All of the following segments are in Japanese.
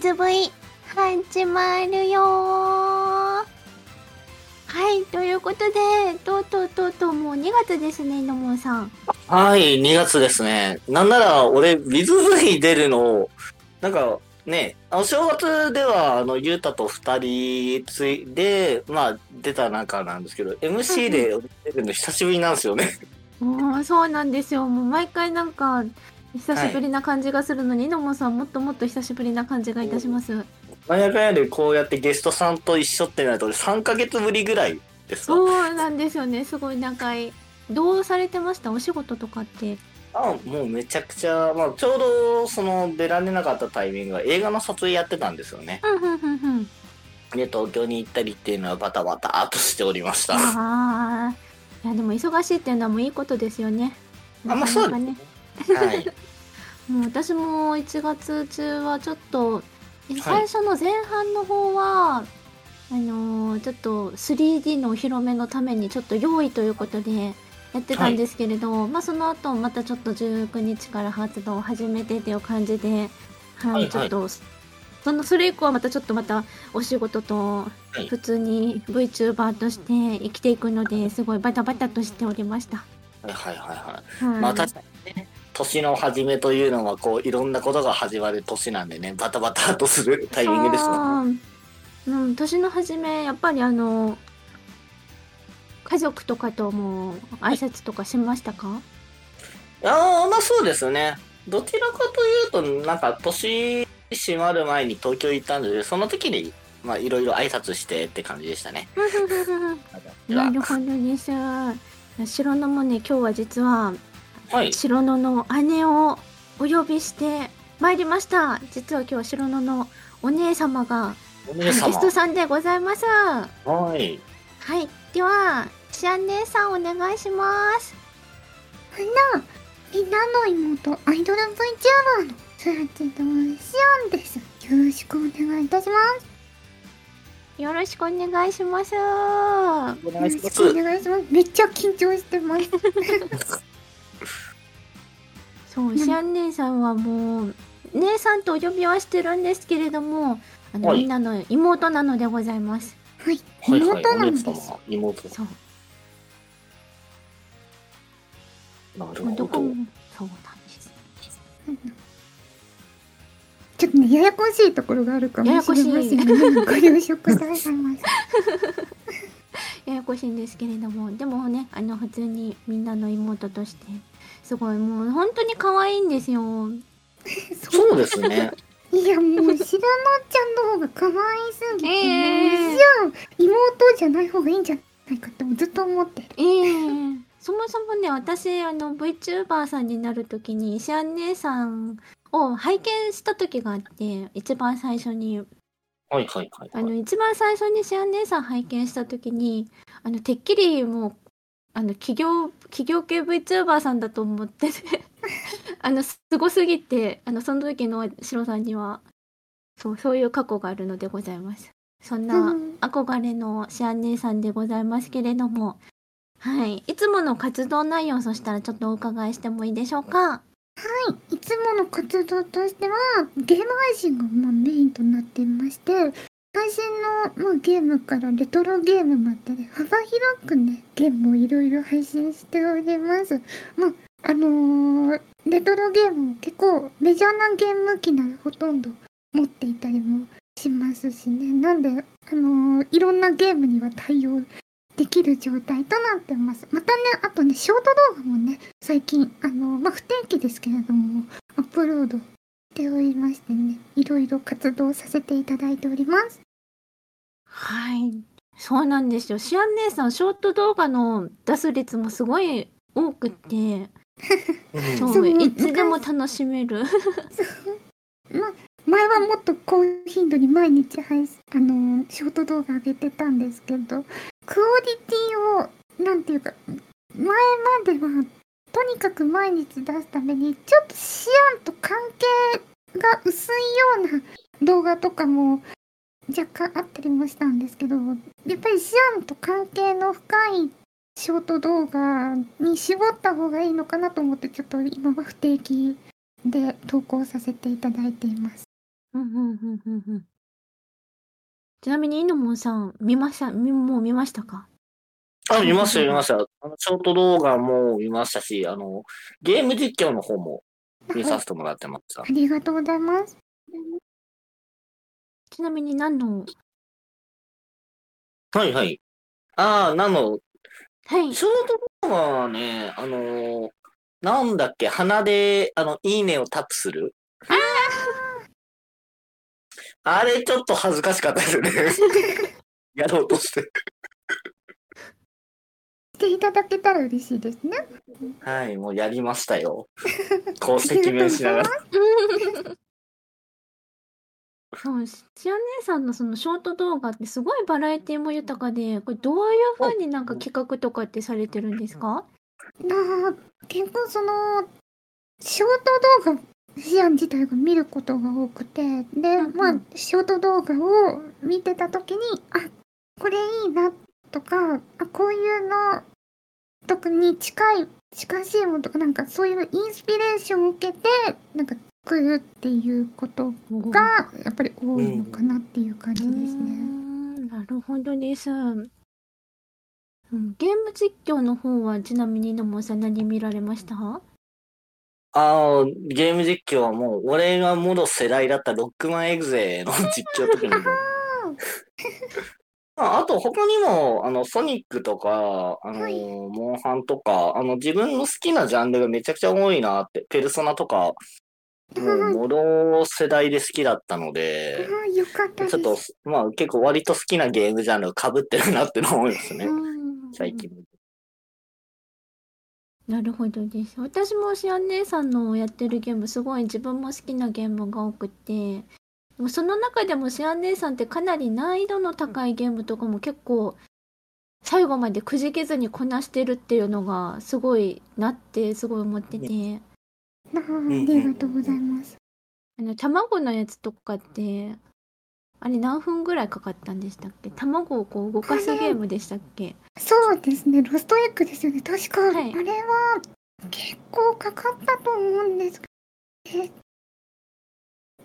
水 V 始まるよ。はいということでとうとうとうとうもう2月ですねのもんさん。はい2月ですね。なんなら俺水 V 出るのなんかねお正月ではあのゆうたと2人ついでまあ出た中なんですけど MC で出るの久しぶりなんですよね。もうそうなんですよ。もう毎回なんか久しぶりな感じがするのに、はい、のもさんもっともっと久しぶりな感じがいたしますなんやかんやでこうやってゲストさんと一緒ってなると3か月ぶりぐらいですか？そうなんですよねすごい長いどうされてました？お仕事とかってあもうめちゃくちゃ、まあ、ちょうどその出られなかったタイミングが映画の撮影やってたんですよね。で東京に行ったりっていうのはバタバタとしておりました。あいやでも忙しいっていうのはもういいことですよね。あまあそうですね。はい、もう私も1月中はちょっと最初の前半の方は、はい、あのー、ちょっと 3D のお披露目のためにちょっと用意ということでやってたんですけれど、はい、まあその後またちょっと19日から発動を始めてっていう感じで、はい、はい、ちょっとそのそれ以降はまたちょっとまたお仕事と普通に VTuber として生きていくのですごいバタバタとしておりました。はいはいはいはい。まあ年の初めというのはこういろんなことが始まる年なんでね、バタバタとするタイミングですもんね。うん、年の初めやっぱりあの家族とかとも挨拶とかしましたか、ああまあそうですね。どちらかというとなんか年閉まる前に東京行ったんでその時にまあいろいろ挨拶してって感じでしたね。なるほどです。白野もね今日は実は、はい、白野の姉をお呼びしてまいりました。実は今日は白野のお姉様がゲストさんでございます。はい。はい。ではシアン姉さんお願いします。あのみんなの妹アイドル VTuber のスラチドシアンです。よろしくお願いいたします。よろしくお願いします。お願いします。お願いします。めっちゃ緊張してます。そう、シアン姉さんはもう、姉さんとお呼びはしてるんですけれども、あの、はい、みんなの妹なのでございます。はい、妹なんです。妹。そう。なるほど。そうなんです。ちょっとね、ややこしいところがあるかもしれませんが、ご了承くださいませ。ややこしいんですけれども、でもね、あの、普通にみんなの妹として、すごいもう本当に可愛いんですよ。そうですね。いやもう白野ちゃんの方が可愛すぎて、えー、じゃあ妹じゃない方がいいんじゃないかってずっと思ってる。えー、そもそもね私あの VTuber さんになるときに石ン姉さんを拝見した時があって一番最初に。はいはいはい、あの一番最初にシアン姉さん拝見した時にあのてっきりもうあの企業企業系 VTuber さんだと思ってて あのすごすぎてあのその時のシロさんにはそうそういう過去があるのでございます。そんな憧れのシアン姉さんでございますけれども、はい。いつもの活動内容、そしたらちょっとお伺いしてもいいでしょうか？はい。いつもの活動としては、ゲーム配信がまあメインとなっていまして、最新の、まあ、ゲームからレトロゲームまで幅広くね、ゲームをいろいろ配信しております。まあ、あのー、レトロゲーム結構メジャーなゲーム機ならほとんど持っていたりもしますしね。なんで、あのー、いろんなゲームには対応できる状態となってます。またね、あとね、ショート動画もね、最近、あの、まあ、不定期ですけれども、アップロードしておりましてね、いろいろ活動させていただいております。はい。そうなんですよ。シアン姉さん、ショート動画の出す率もすごい多くて、そういつでも楽しめる。ま前はもっと高頻度に毎日配信、あのショート動画上げてたんですけど、クオリティを、なんていうか、前までは、とにかく毎日出すために、ちょっとシアンと関係が薄いような動画とかも若干あったりもしたんですけど、やっぱりシアンと関係の深いショート動画に絞った方がいいのかなと思って、ちょっと今は不定期で投稿させていただいています。うんうんうんうんうん。ちなみに、イノモンさん、見ました、みもう見ましたか？あ、見ました、見ました。あの、ショート動画も見ましたし、あの、ゲーム実況の方も見させてもらってましたあ。りがとうございます。ちなみに何の、はいはい。ああ、なの、はい。ショート動画はね、あの、なんだっけ、鼻で、あの、いいねをタップする。あれちょっと恥ずかしかったですね。やろうとして。していただけたら嬉しいですね。はい、もうやりましたよ。こう赤面しながら。そう、シア姉さんのそのショート動画ってすごいバラエティも豊かで、これどういう風になんか企画とかってされてるんですか？なあ、結構その、ショート動画、シアン自体が見ることが多くて、で、まあ、ショート動画を見てた時に、あ、これいいなとか、あ、こういうの、特に近い、近しいものとか、なんかそういうインスピレーションを受けて、なんか作るっていうことが、やっぱり多いのかなっていう感じですね。ん。なるほどです。うん。ゲーム実況の方はちなみにイノモンさん何見られました？ああ、ゲーム実況はもう、俺がもろ世代だったロックマンエグゼの実況とかに あと、他にも、あの、ソニックとか、あの、はい。モンハンとか、あの、自分の好きなジャンルがめちゃくちゃ多いなって、ペルソナとか、もう、もろ世代で好きだったので、ああ、よかったです。ちょっと、まあ、結構割と好きなゲームジャンルが被ってるなっての思いますね、うん最近。なるほどです。私もシアン姉さんのやってるゲームすごい自分も好きなゲームが多くて、でもその中でもシアン姉さんってかなり難易度の高いゲームとかも結構最後までくじけずにこなしてるっていうのがすごいなってすごい思ってて、ありがとうございます。あの卵のやつとかってあれ何分ぐらいかかったんでしたっけ？卵をこう動かすゲームでしたっけ？そうですね、ロストエッグですよね。確か、はいあれは結構かかったと思うんですえ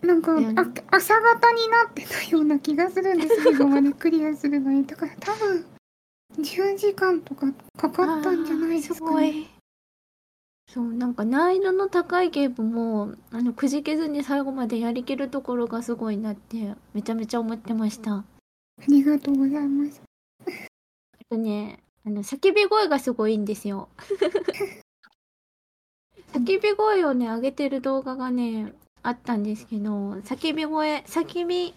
なんか、ねあ朝方になってたような気がするんです最後までクリアするのに。だから多分、10時間とかかかったんじゃないですかね。そうなんか難易度の高いゲームもあのくじけずに最後までやりきるところがすごいなってめちゃめちゃ思ってました。あありがとうございます。とねあの叫び声がすごいんですよ。叫び声をね上げてる動画がねあったんですけど叫び声叫び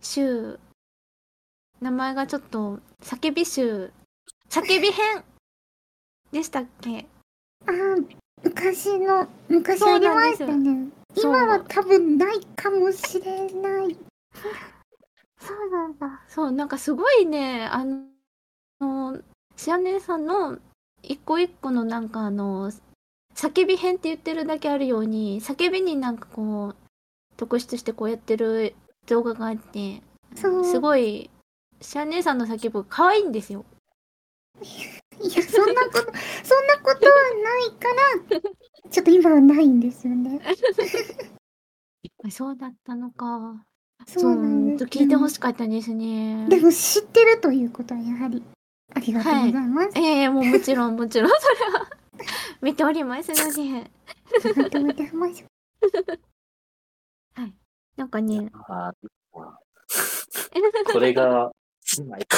集名前がちょっと叫び集叫び編でしたっけ？ああ、昔の、昔ありましたね。今は多分ないかもしれない。そうなんだ。そう、なんかすごいね、あの、シアネさんの一個一個のなんかあの、叫び編って言ってるだけあるように、叫びになんかこう、特筆してこうやってる動画があって。すごい、シアネさんの叫び可愛いんですよ。いや、そんなこと、そんなことはないから、ちょっと今はないんですよね。あそうだったのか。そうなんですちょっと聞いてほしかったですね。でも知ってるということはやはり、ありがとうございます。ええもうもちろんもちろん、それは 見ておりますので。ありがとうござい。なんかね、これが、姉妹か。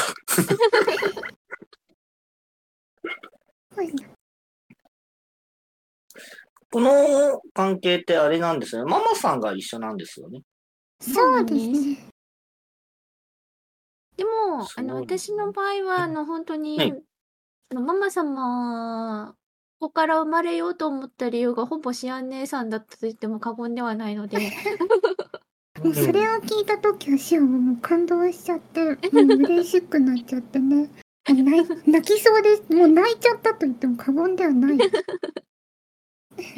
はいこの関係ってあれなんですね。ママさんが一緒なんですよね。そうですね。でも、あの、私の場合は、あの、本当に、はいあのママ様、ここから生まれようと思った理由がほぼシアン姉さんだったと言っても過言ではないので、も うそれを聞いたときはシオももう感動しちゃって、もう嬉しくなっちゃってね。泣きそうです。もう泣いちゃったと言っても過言ではない。い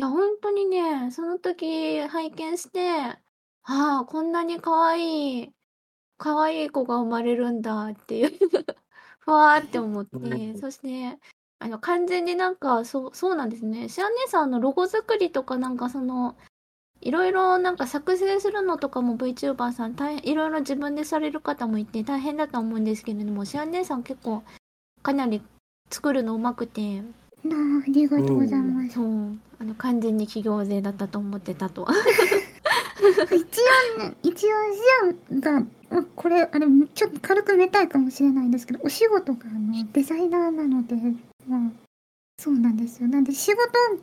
や、本当にね、その時拝見して、ああ、こんなに可愛い、可愛い子が生まれるんだっていう、ふわーって思っうて、んそして、あの、完全になんか、そう、そうなんですね。シアン姉さんのロゴ作りとかなんかその、いろいろなんか作成するのとかも VTuber さん大変いろいろ自分でされる方もいて大変だと思うんですけれどもシアン姉さん結構かなり作るのうまくてあありがとうございます。そうあの完全に企業勢だったと思ってたと一応ね、一応シアンが、まこれ、あれ、ちょっと軽くめたいかもしれないんですけど、お仕事があのデザイナーなので、まあ、そうなんですよ。なんで仕事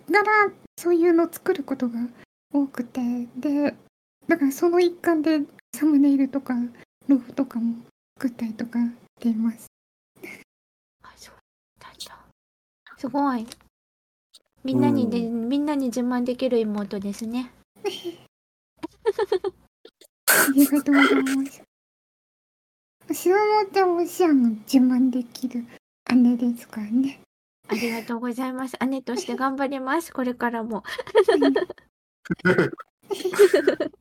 柄、そういうのを作ることが多くて、で、だからその一環でサムネイルとか、ロゴとかも作ったりとかしています。すごい。みんなにで、みんなに自慢できる妹ですね。ありがとうございます。シワモちゃんもシアンの自慢できる姉ですからね。ありがとうございます。姉として頑張ります。これからも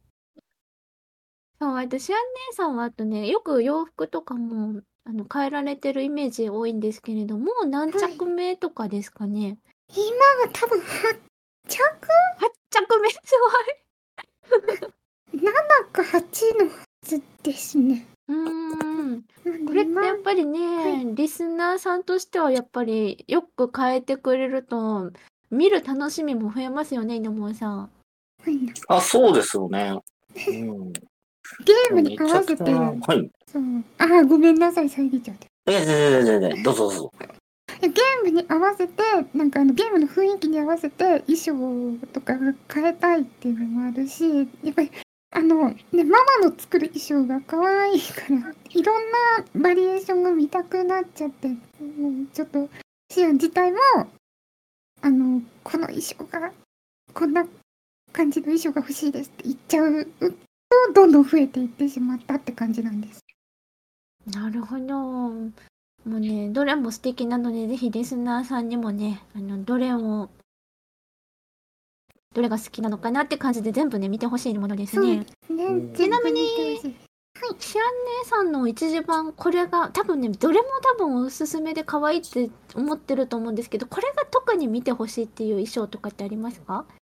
そう私アン姉さんはあとねよく洋服とかもあの変えられてるイメージ多いんですけれども何着目とかですかね、今は多分8着？8着目？す7か8のはずですね。ごいうーん。これってやっぱりね、リスナーさんとしてはやっぱりよく変えてくれると見る楽しみも増えますよね稲森さん。はいあ、そうですよね。うん。ゲームに合わせて、はい。そう。あー、ごめんなさい、遮っちゃって。え、ででででで、どうぞどうぞ。ゲームに合わせて、なんかあのゲームの雰囲気に合わせて衣装とか変えたいっていうのもあるし、やっぱり、あの、ね、ママの作る衣装が可愛いから、いろんなバリエーションが見たくなっちゃって、もうちょっと、シアン自体も、あの、この衣装が、こんな感じの衣装が欲しいですって言っちゃうと、どんどん増えていってしまったって感じなんです。なるほど。もうねどれも素敵なのでぜひリスナーさんにもねあのどれをどれが好きなのかなって感じで全部ね見てほしいものですね。ね。うん。ちなみに、シアン姉さんの一時版これが多分ねどれも多分おすすめで可愛いって思ってると思うんですけどこれが特に見てほしいっていう衣装とかってありますか？特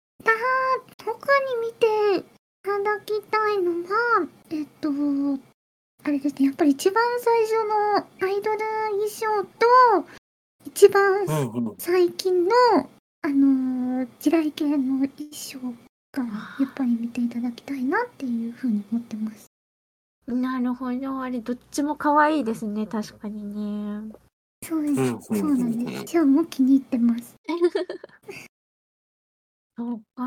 に見ていただきたいのは、えっと、あれですね、やっぱり一番最初のアイドル衣装と、一番うんうん。最近の、あのー地雷系の衣装が、やっぱり見ていただきたいなっていうふうに思ってます。なるほどあれどっちも可愛いですね確かにねそうです。うんうんそうなんです。シアンも気に入ってます。そうか。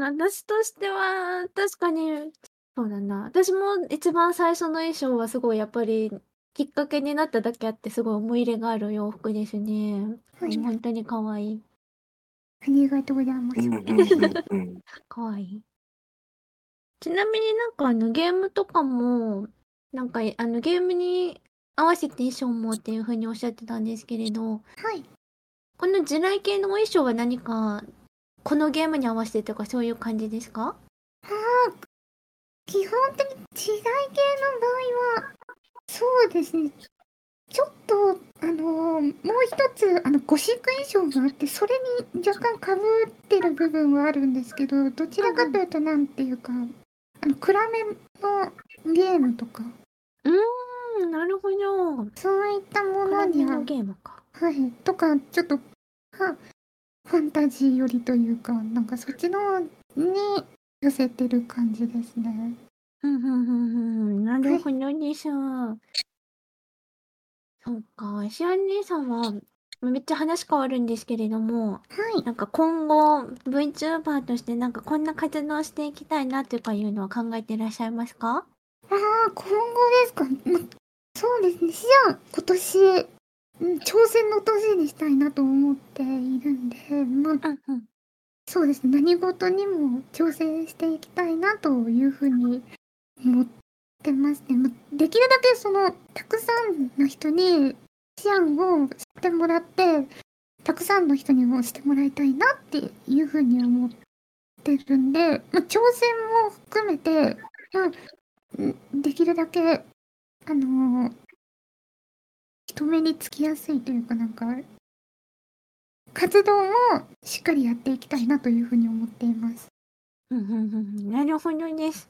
私としては、確かに、そうだな。私も一番最初の衣装はすごいやっぱり、きっかけになっただけあってすごい思い入れがある洋服ですね。はい本当に可愛い。ありがとうございます。うんうんうんうん。可愛い。ちなみになんかあのゲームとかも、なんかあのゲームに合わせて衣装もっていう風におっしゃってたんですけれど、はい。この地雷系のお衣装は何か、このゲームに合わせてとかそういう感じですか？基本的に時代系の場合は、そうですね。ちょっと、あのーもう一つ、あの、ゴシック衣装があって、それに若干かぶってる部分はあるんですけど、どちらかというと、なんていうか、あの、暗めのゲームとか、うーん、なるほど。そういったものにはの、ゲームか。はい、とか、ちょっと、はファンタジー寄りというか、なんかそっちのに寄せてる感じですね。ふんふんふんふん。なるほどでしょう。そうか。シアン姉さんは、めっちゃ話変わるんですけれども、はい。なんか今後 VTuber としてなんかこんな活動していきたいなとかいうのは考えていらっしゃいますか？ああ、今後ですか？ま、そうですね。シアン、今年、うん挑戦の年にしたいなと思っているんで、まあ、うんうん。そうですね。何事にも挑戦していきたいなというふうに思ってますね。まできるだけその、たくさんの人にシアンを知ってもらって、たくさんの人にもしてもらいたいなっていうふうに思ってるんで、まあ、挑戦も含めて、まあうんできるだけ、あのー人目につきやすいというかなんか、活動もしっかりやっていきたいなというふうに思っています。うんうんうん。なるほどです。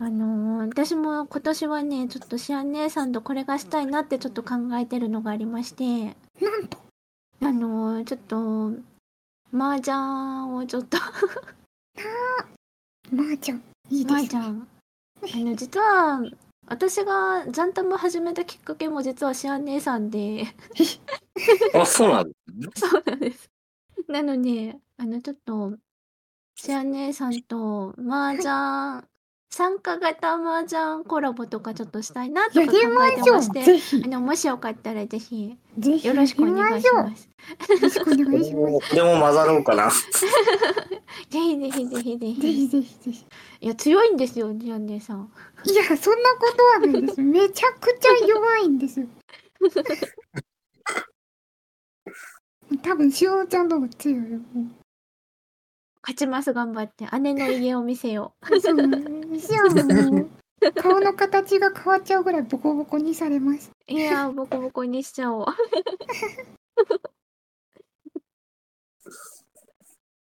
あのー私も今年はね、ちょっとシアン姉さんとこれがしたいなってちょっと考えてるのがありまして、なんと、あのーちょっと、麻雀をちょっと、まー、ちゃん、いいですね。麻雀。あの、実は、私がジャンタム始めたきっかけも実はシアン姉さんで、あ、そうなんですね。そうなんです。なので、あの、ちょっと、シアン姉さんと麻雀、参加型麻雀コラボとかちょっとしたいなとやか考。えてまして、あ、の、もしよかったらぜひ、ぜひ。よろしくお願いしやます。りましょう。よろしくお願いしまおーでも混ざろうかな。ぜひぜひぜひぜす。ぜひ。ひぜひぜひ。いや、強いんですよ、シアン姉さん。いや、そんなことはないです。めちゃくちゃ弱いんですよ。多分、しおちゃんの方が強いよ。も勝ちます、頑張って。姉の家を見せよう顔の形が変わっちゃうぐらいボコボコにされます。う。いやー、ボコボコにしちゃおう。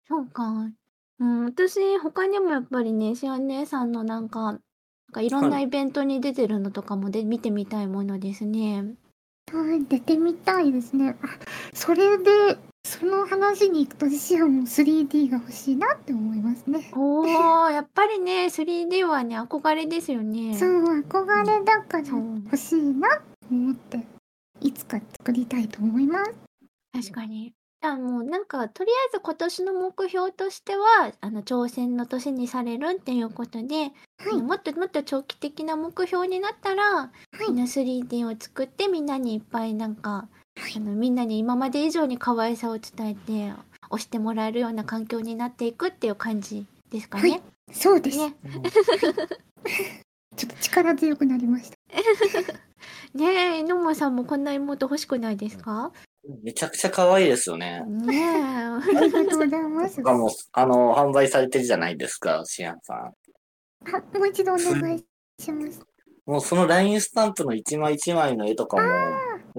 そうか。うん、私、他にもやっぱりね、シアン姉さんのなんか、なんかいろんなイベントに出てるのとかもで見てみたいものですね。はい、出てみたいですね。あ、それで、その話に行くと、シオも 3D が欲しいなって思いますね。おー、やっぱりね、3D はね、憧れですよね。そう、憧れだから欲しいなと思って、いつか作りたいと思います。確かに。あもうなんかとりあえず今年の目標としてはあの挑戦の年にされるっていうことで、あのもっともっと長期的な目標になったら、はいみんな 3D を作ってみんなにいっぱいなんか、あのみんなに今まで以上に可愛さを伝えて押してもらえるような環境になっていくっていう感じですかね。はいそうです。ね ちょっと力強くなりました。ねえ、野間さんもこんな妹欲しくないですか？めちゃくちゃ可愛いですよね。ねえ。ありがとうございます。も、あの、販売されてるじゃないですか、シアンさん。あもう一度お願いします。もうその LINE スタンプの一枚一枚の絵とかも、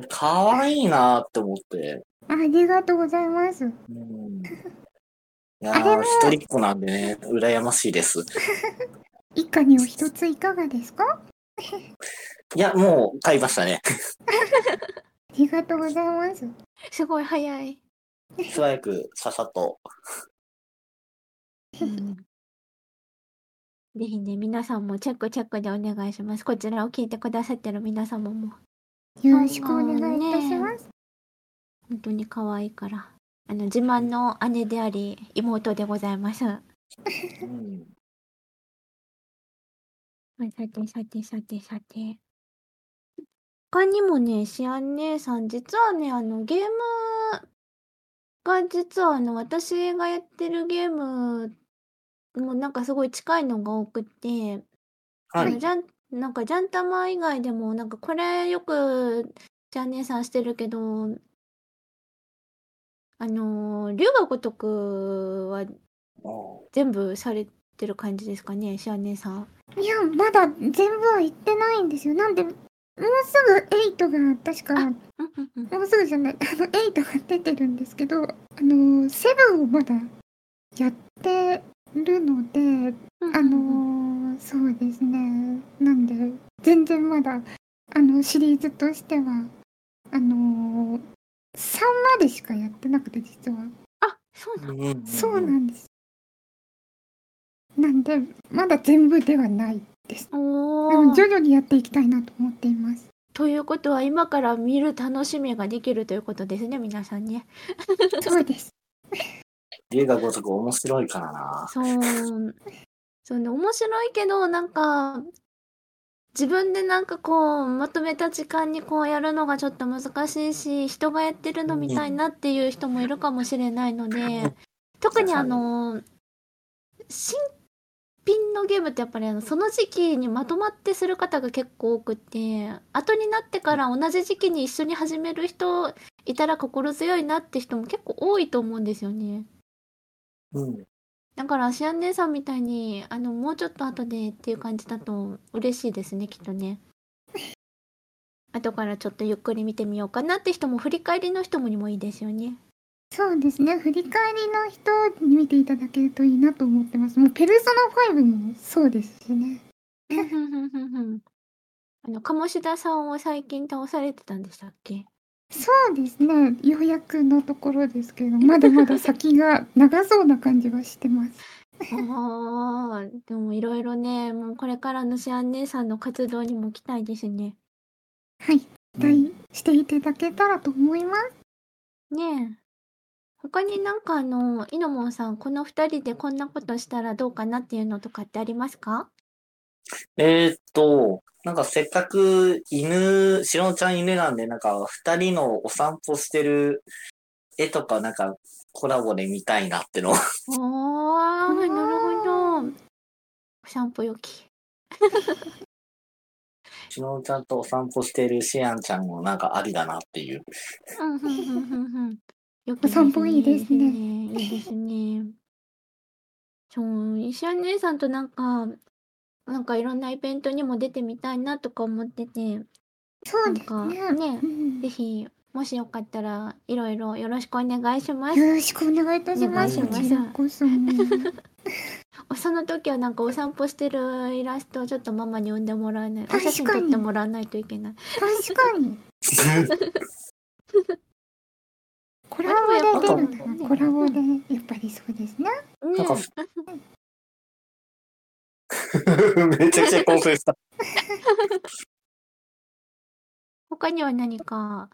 可愛いなって思って。ありがとうございます。うん、いや一人っ子なんでね、羨ましいです。以下にお一ついかがですか？いや、もう買いましたね。ありがとうございます。すごい早い。素早く、ささっと。うんぜひね、皆さんもチェックチェックでお願いします。こちらを聞いてくださってる皆様も、よろしくお願いいたします。本当に可愛いから。あの、自慢の姉であり、妹でございます。さうんてさてさてさて。他にもね、シアン姉さん、実はね、あの、ゲームが、実はあの、私がやってるゲームもなんかすごい近いのが多くて、はい。あのジャンなんかジャンタマ以外でもなんかこれよくジャン姉さんしてるけどあのー龍が如くは全部されてる感じですかねシャン姉さん。いや、まだ全部は行ってないんですよ。なんで、もうすぐ8が確か、うんうんうんもうすぐじゃない、あの、8が出てるんですけど、あの、7をまだやってるので、あのーそうですね。なんで、全然まだ、あの、シリーズとしては、あのー、3までしかやってなくて、実は。あそうなのうんそうなんです。なんで、まだ全部ではないです。おでも徐ー々にやっていきたいなと思っています。ということは今から見る楽しみができるということですね皆さんね。そうです。龍が如く面白いからな。そう。そうね、面白いけど、なんか、自分でなんかこう、まとめた時間にこうやるのがちょっと難しいし、人がやってるの見たいなっていう人もいるかもしれないので、特にあの、新品のゲームってやっぱりあの、その時期にまとまってする方が結構多くて、後になってから同じ時期に一緒に始める人いたら心強いなって人も結構多いと思うんですよね。うん。だから、シアン姉さんみたいに、あの、もうちょっと後でっていう感じだと嬉しいですね、きっとね。後からちょっとゆっくり見てみようかなって人も、振り返りの人もにもいいですよね。そうですね。振り返りの人に見ていただけるといいなと思ってます。もうペルソナ5もそうですしね。あの、鴨志田さんを最近倒されてたんでしたっけ？そうですね。ようやくのところですけど、まだまだ先が長そうな感じはしてます。ああ、でもいろいろね、もうこれからのシアン姉さんの活動にも期待ですね。はい。期待していただけたらと思います。ねえ。他になんかあの、イノモンさん、この二人でこんなことしたらどうかなっていうのとかってありますか？えーっと、なんかせっかく犬、しのちゃん犬なんで、なんか二人のお散歩してる絵とかなんかコラボで見たいなっての。おー、なるほど。お散歩よき。しのちゃんとお散歩してるしあんちゃんもなんかありだなっていう。うん、ふんふんふんふん。よお散歩いいですねいいですね。そう、石原姉さんとなんか、なんかいろんなイベントにも出てみたいなとか思ってて、そうですなんかね。ねうんぜひ、もしよかったら、いろいろよろしくお願いします。よろしくお願いいたします。こお願いしますちらこそ。その時はなんかお散歩してるイラストをちょっとママに産んでもらわない。お写真撮ってもらわないといけない。確かに。コラボで出るな。らコラボでやっぱりそうですね。ねなんか めちゃくちゃ興奮した。他には何か、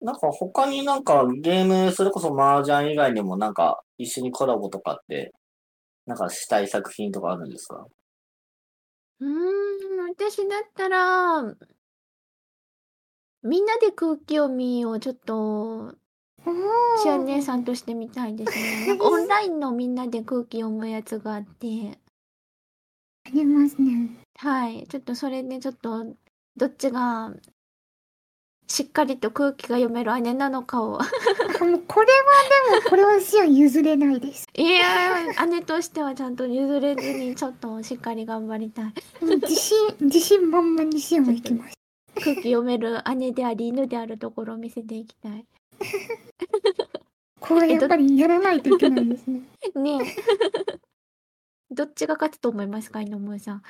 なんか他になんかゲーム、それこそ麻雀以外にもなんか一緒にコラボとかって、なんかしたい作品とかあるんですか？うーん、私だったら、みんなで空気読みをちょっと、おシアンー姉さんとしてみたいですね。なんかオンラインのみんなで空気読むやつがあって、ありますね。はい。ちょっとそれでちょっと、どっちが、しっかりと空気が読める姉なのかを。あもうこれはでもこれはシアン譲れないです。いやー、姉としてはちゃんと譲れずに、ちょっとしっかり頑張りたい。自信自信満々にシアンは行きます。空気読める姉であり、犬であるところを見せていきたい。これはやっぱりやらないといけないですね。ねえ。どっちが勝つと思いますか、井上さん。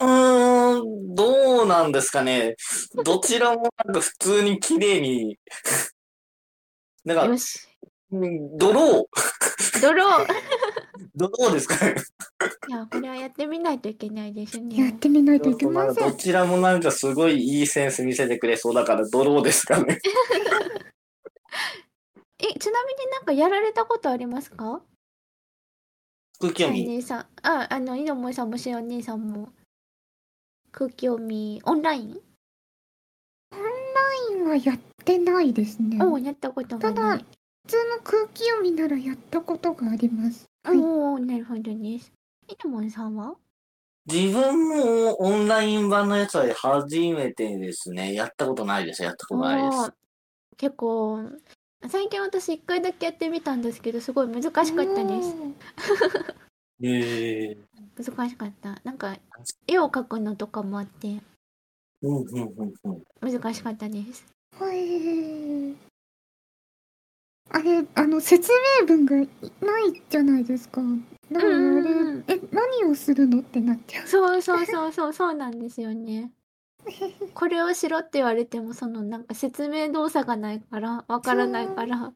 うーん、どうなんですかね。どちらもなんか普通に綺麗に、なんか、よし。うんドロー、ドロードローですかね。いや、これはやってみないといけないですやっね。てみないといけません。どちらもなんかすごいいいセンス見せてくれそうだからドローですかね。え、ちなみになんかやられたことありますか？お空気読み。姉さん。あ、あの、井上さんもしお姉さんも。空気読み、オンライン、オンラインはやってないですね。おやったことがない。普通の空気読みならやったことがあります。はいおおなるほどです。井上さんは？自分もオンライン版のやつは初めてですね。やったことないです。やったことないです。結構、最近私一回だけやってみたんですけど、すごい難しかったです。おー難しかった。なんか、絵を描くのとかもあって、うんうんうんうん。難しかったです。はい。あれ、あの、説明文がないじゃないですか。だからあれ、うんうんうんえ、何をするの？ってなっちゃう。そうそうそうそう、そうなんですよね。これをしろって言われても、そのなんか説明動作がないから、わからないから、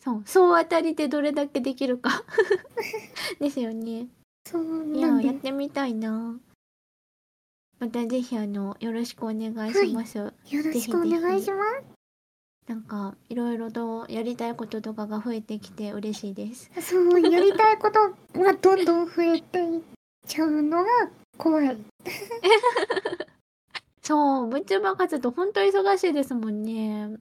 そう、総当たりでどれだけできるか ですよね。そういや、やってみたいな。またぜひあの、よろしくお願いします。よろしくお願いします。なんか、いろいろとやりたいこととかが増えてきて嬉しいです。そう、やりたいことがどんどん増えていっちゃうのが怖い。そう、VTuber 活動本当忙しいですもんね。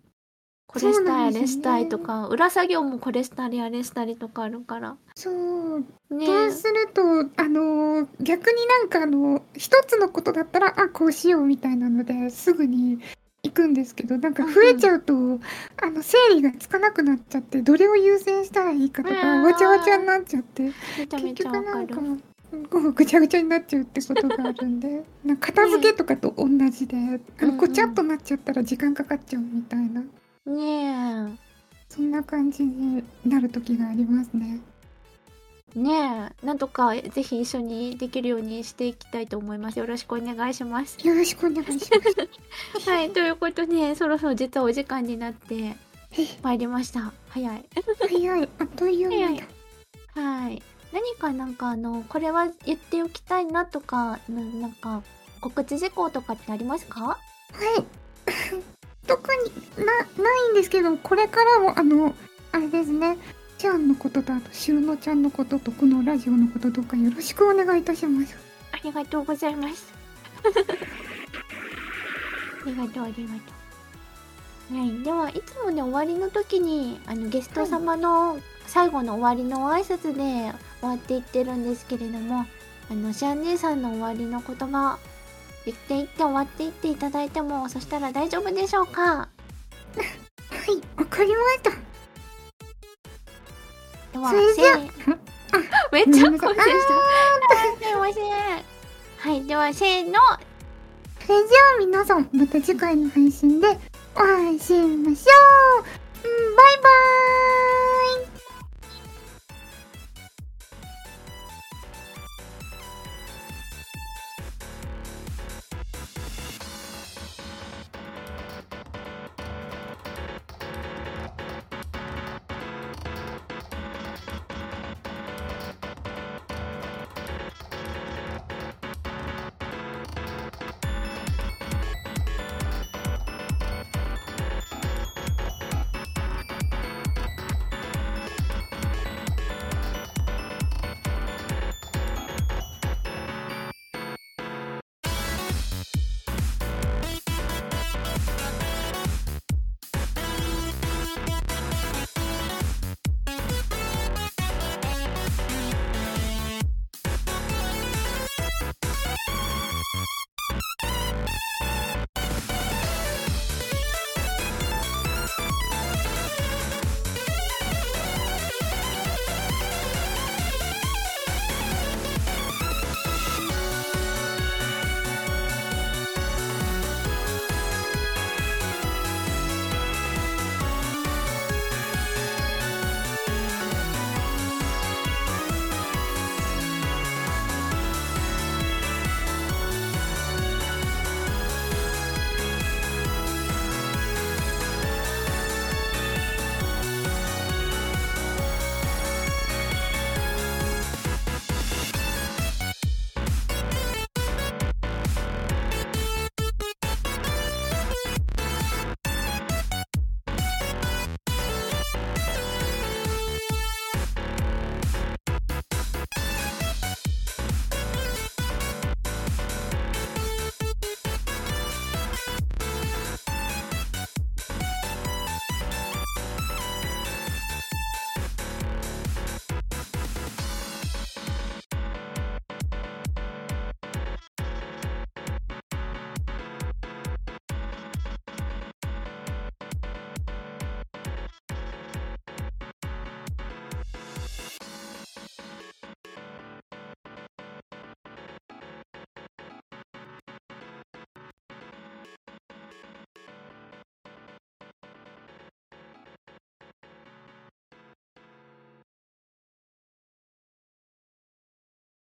これしたい、あれしたいとか、裏作業もこれしたり、あれしたりとかあるから。そう、ねそうすると、あの、逆になんかあの、一つのことだったら、あ、こうしようみたいなのですぐに行くんですけど、なんか増えちゃうと、あの、整理がつかなくなっちゃって、どれを優先したらいいかとか、うんわちゃわちゃになっちゃって、めちゃめ結ちゃわかる局なんか。、こうぐちゃぐちゃになっちゃうってことがあるんで、なんか片付けとかと同じで、あうんうんのごちゃっとなっちゃったら時間かかっちゃうみたいな。ねえ。そんな感じになる時がありますね。ねえ。なんとかぜひ一緒にできるようにしていきたいと思います。よろしくお願いします。よろしくお願いします。はい。ということでそろそろ実はお時間になってまいりました。早い。早い、あっという間だ。はい何かなんかあのこれは言っておきたいなとかななんか告知事項とかってありますか？はい。特にな、ないんですけど、これからも、あの、あれですね。ちゃんのことと、あと、しゅうのちゃんのことと、このラジオのこととかよろしくお願いいたします。ありがとうございます。ありがとう、ありがとう。はい、では、いつもね、終わりの時に、あの、ゲスト様の最後の終わりの挨拶で終わっていってるんですけれども、あの、シャン姉さんの終わりの言葉、言っていって終わっていっていただいても、そしたら大丈夫でしょうか？はい、わかりました。では、それじゃあせーめっちゃごめんなさい興奮した。すいません。はい、では、せーの。それじゃあ皆さん、また次回の配信でお会いしましょう。うんバイバーイ